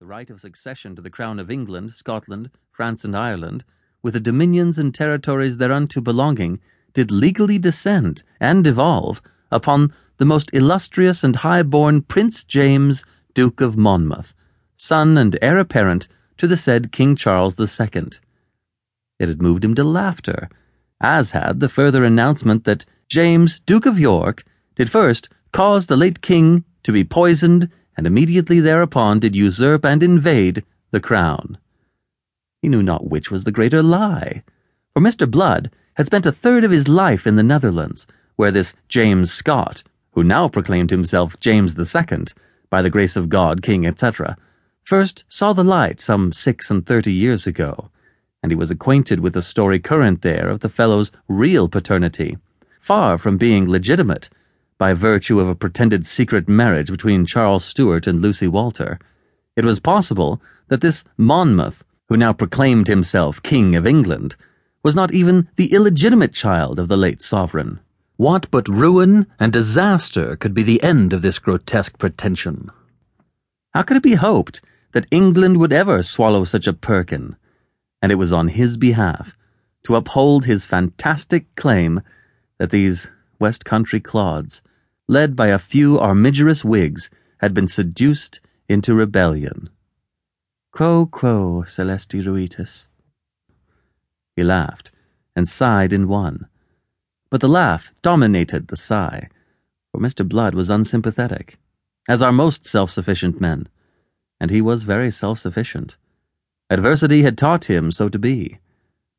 the right of succession to the crown of England, Scotland, France, and Ireland, with the dominions and territories thereunto belonging, did legally descend and devolve upon the most illustrious and high-born Prince James, Duke of Monmouth, son and heir apparent to the said King Charles II. It had moved him to laughter, as had the further announcement that James, Duke of York, did first cause the late king to be poisoned and immediately thereupon did usurp and invade the crown. He knew not which was the greater lie, for Mr. Blood had spent a third of his life in the Netherlands, where this James Scott, who now proclaimed himself James the Second, by the grace of God, King, etc., first saw the light some six and thirty years ago, and he was acquainted with the story current there of the fellow's real paternity, far from being legitimate by virtue of a pretended secret marriage between Charles Stuart and Lucy Walter, it was possible that this Monmouth, who now proclaimed himself King of England, was not even the illegitimate child of the late sovereign. What but ruin and disaster could be the end of this grotesque pretension? How could it be hoped that England would ever swallow such a Perkin? And it was on his behalf, to uphold his fantastic claim, that these West Country clods led by a few armigerous Whigs, had been seduced into rebellion. Quo, quo, Scelesti Ruitis. He laughed, and sighed in one. But the laugh dominated the sigh, for Mr. Blood was unsympathetic, as are most self sufficient men, and he was very self sufficient. Adversity had taught him so to be.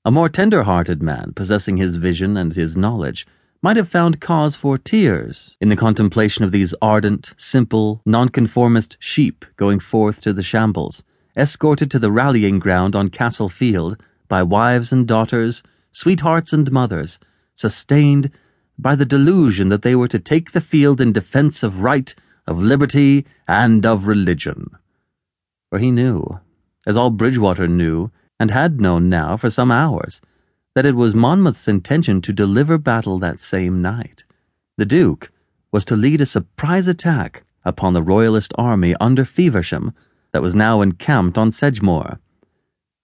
A more tender hearted man, possessing his vision and his knowledge, might have found cause for tears in the contemplation of these ardent, simple, nonconformist sheep going forth to the shambles, escorted to the rallying ground on Castle Field by wives and daughters, sweethearts and mothers, sustained by the delusion that they were to take the field in defense of right, of liberty, and of religion. For he knew, as all Bridgewater knew, and had known now for some hours, that it was Monmouth's intention to deliver battle that same night. The Duke was to lead a surprise attack upon the Royalist army under Feversham that was now encamped on Sedgemoor.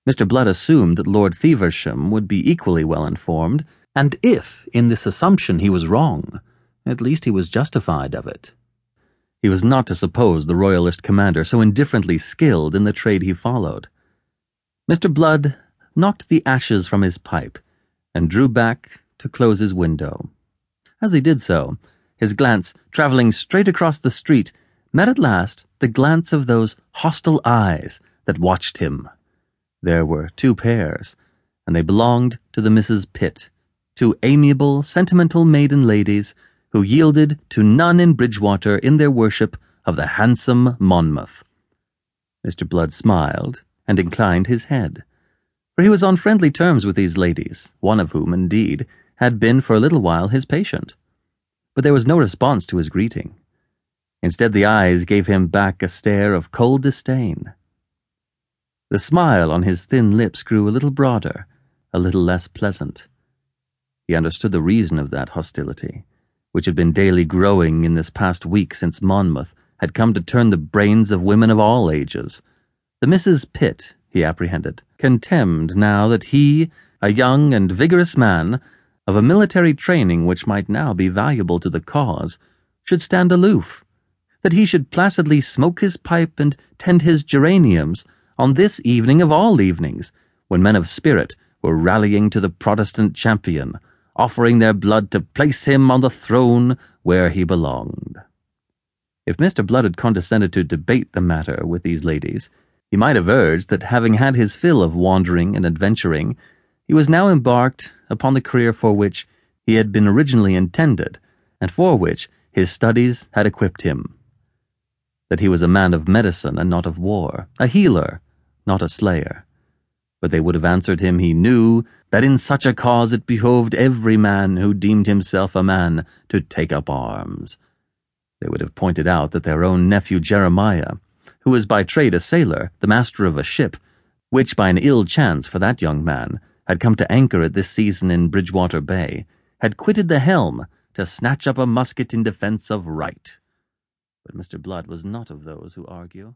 Mr. Blood assumed that Lord Feversham would be equally well informed, and if in this assumption he was wrong, at least he was justified of it. He was not to suppose the Royalist commander so indifferently skilled in the trade he followed. Mr. Blood knocked the ashes from his pipe, and drew back to close his window. As he did so, his glance, travelling straight across the street, met at last the glance of those hostile eyes that watched him. There were two pairs, and they belonged to the Misses Pitt, two amiable, sentimental maiden ladies who yielded to none in Bridgewater in their worship of the handsome Monmouth. Mr. Blood smiled and inclined his head for he was on friendly terms with these ladies, one of whom, indeed, had been for a little while his patient. But there was no response to his greeting. Instead, the eyes gave him back a stare of cold disdain. The smile on his thin lips grew a little broader, a little less pleasant. He understood the reason of that hostility, which had been daily growing in this past week since Monmouth had come to turn the brains of women of all ages. The Misses Pitt he apprehended, contemned now that he, a young and vigorous man, of a military training which might now be valuable to the cause, should stand aloof, that he should placidly smoke his pipe and tend his geraniums on this evening of all evenings, when men of spirit were rallying to the Protestant champion, offering their blood to place him on the throne where he belonged. If Mr. Blood had condescended to debate the matter with these ladies, he might have urged that having had his fill of wandering and adventuring, he was now embarked upon the career for which he had been originally intended, and for which his studies had equipped him. That he was a man of medicine and not of war, a healer, not a slayer. But they would have answered him he knew that in such a cause it behoved every man who deemed himself a man to take up arms. They would have pointed out that their own nephew Jeremiah who was by trade a sailor, the master of a ship, which by an ill chance for that young man had come to anchor at this season in Bridgewater Bay, had quitted the helm to snatch up a musket in defence of right. But Mr. Blood was not of those who argue.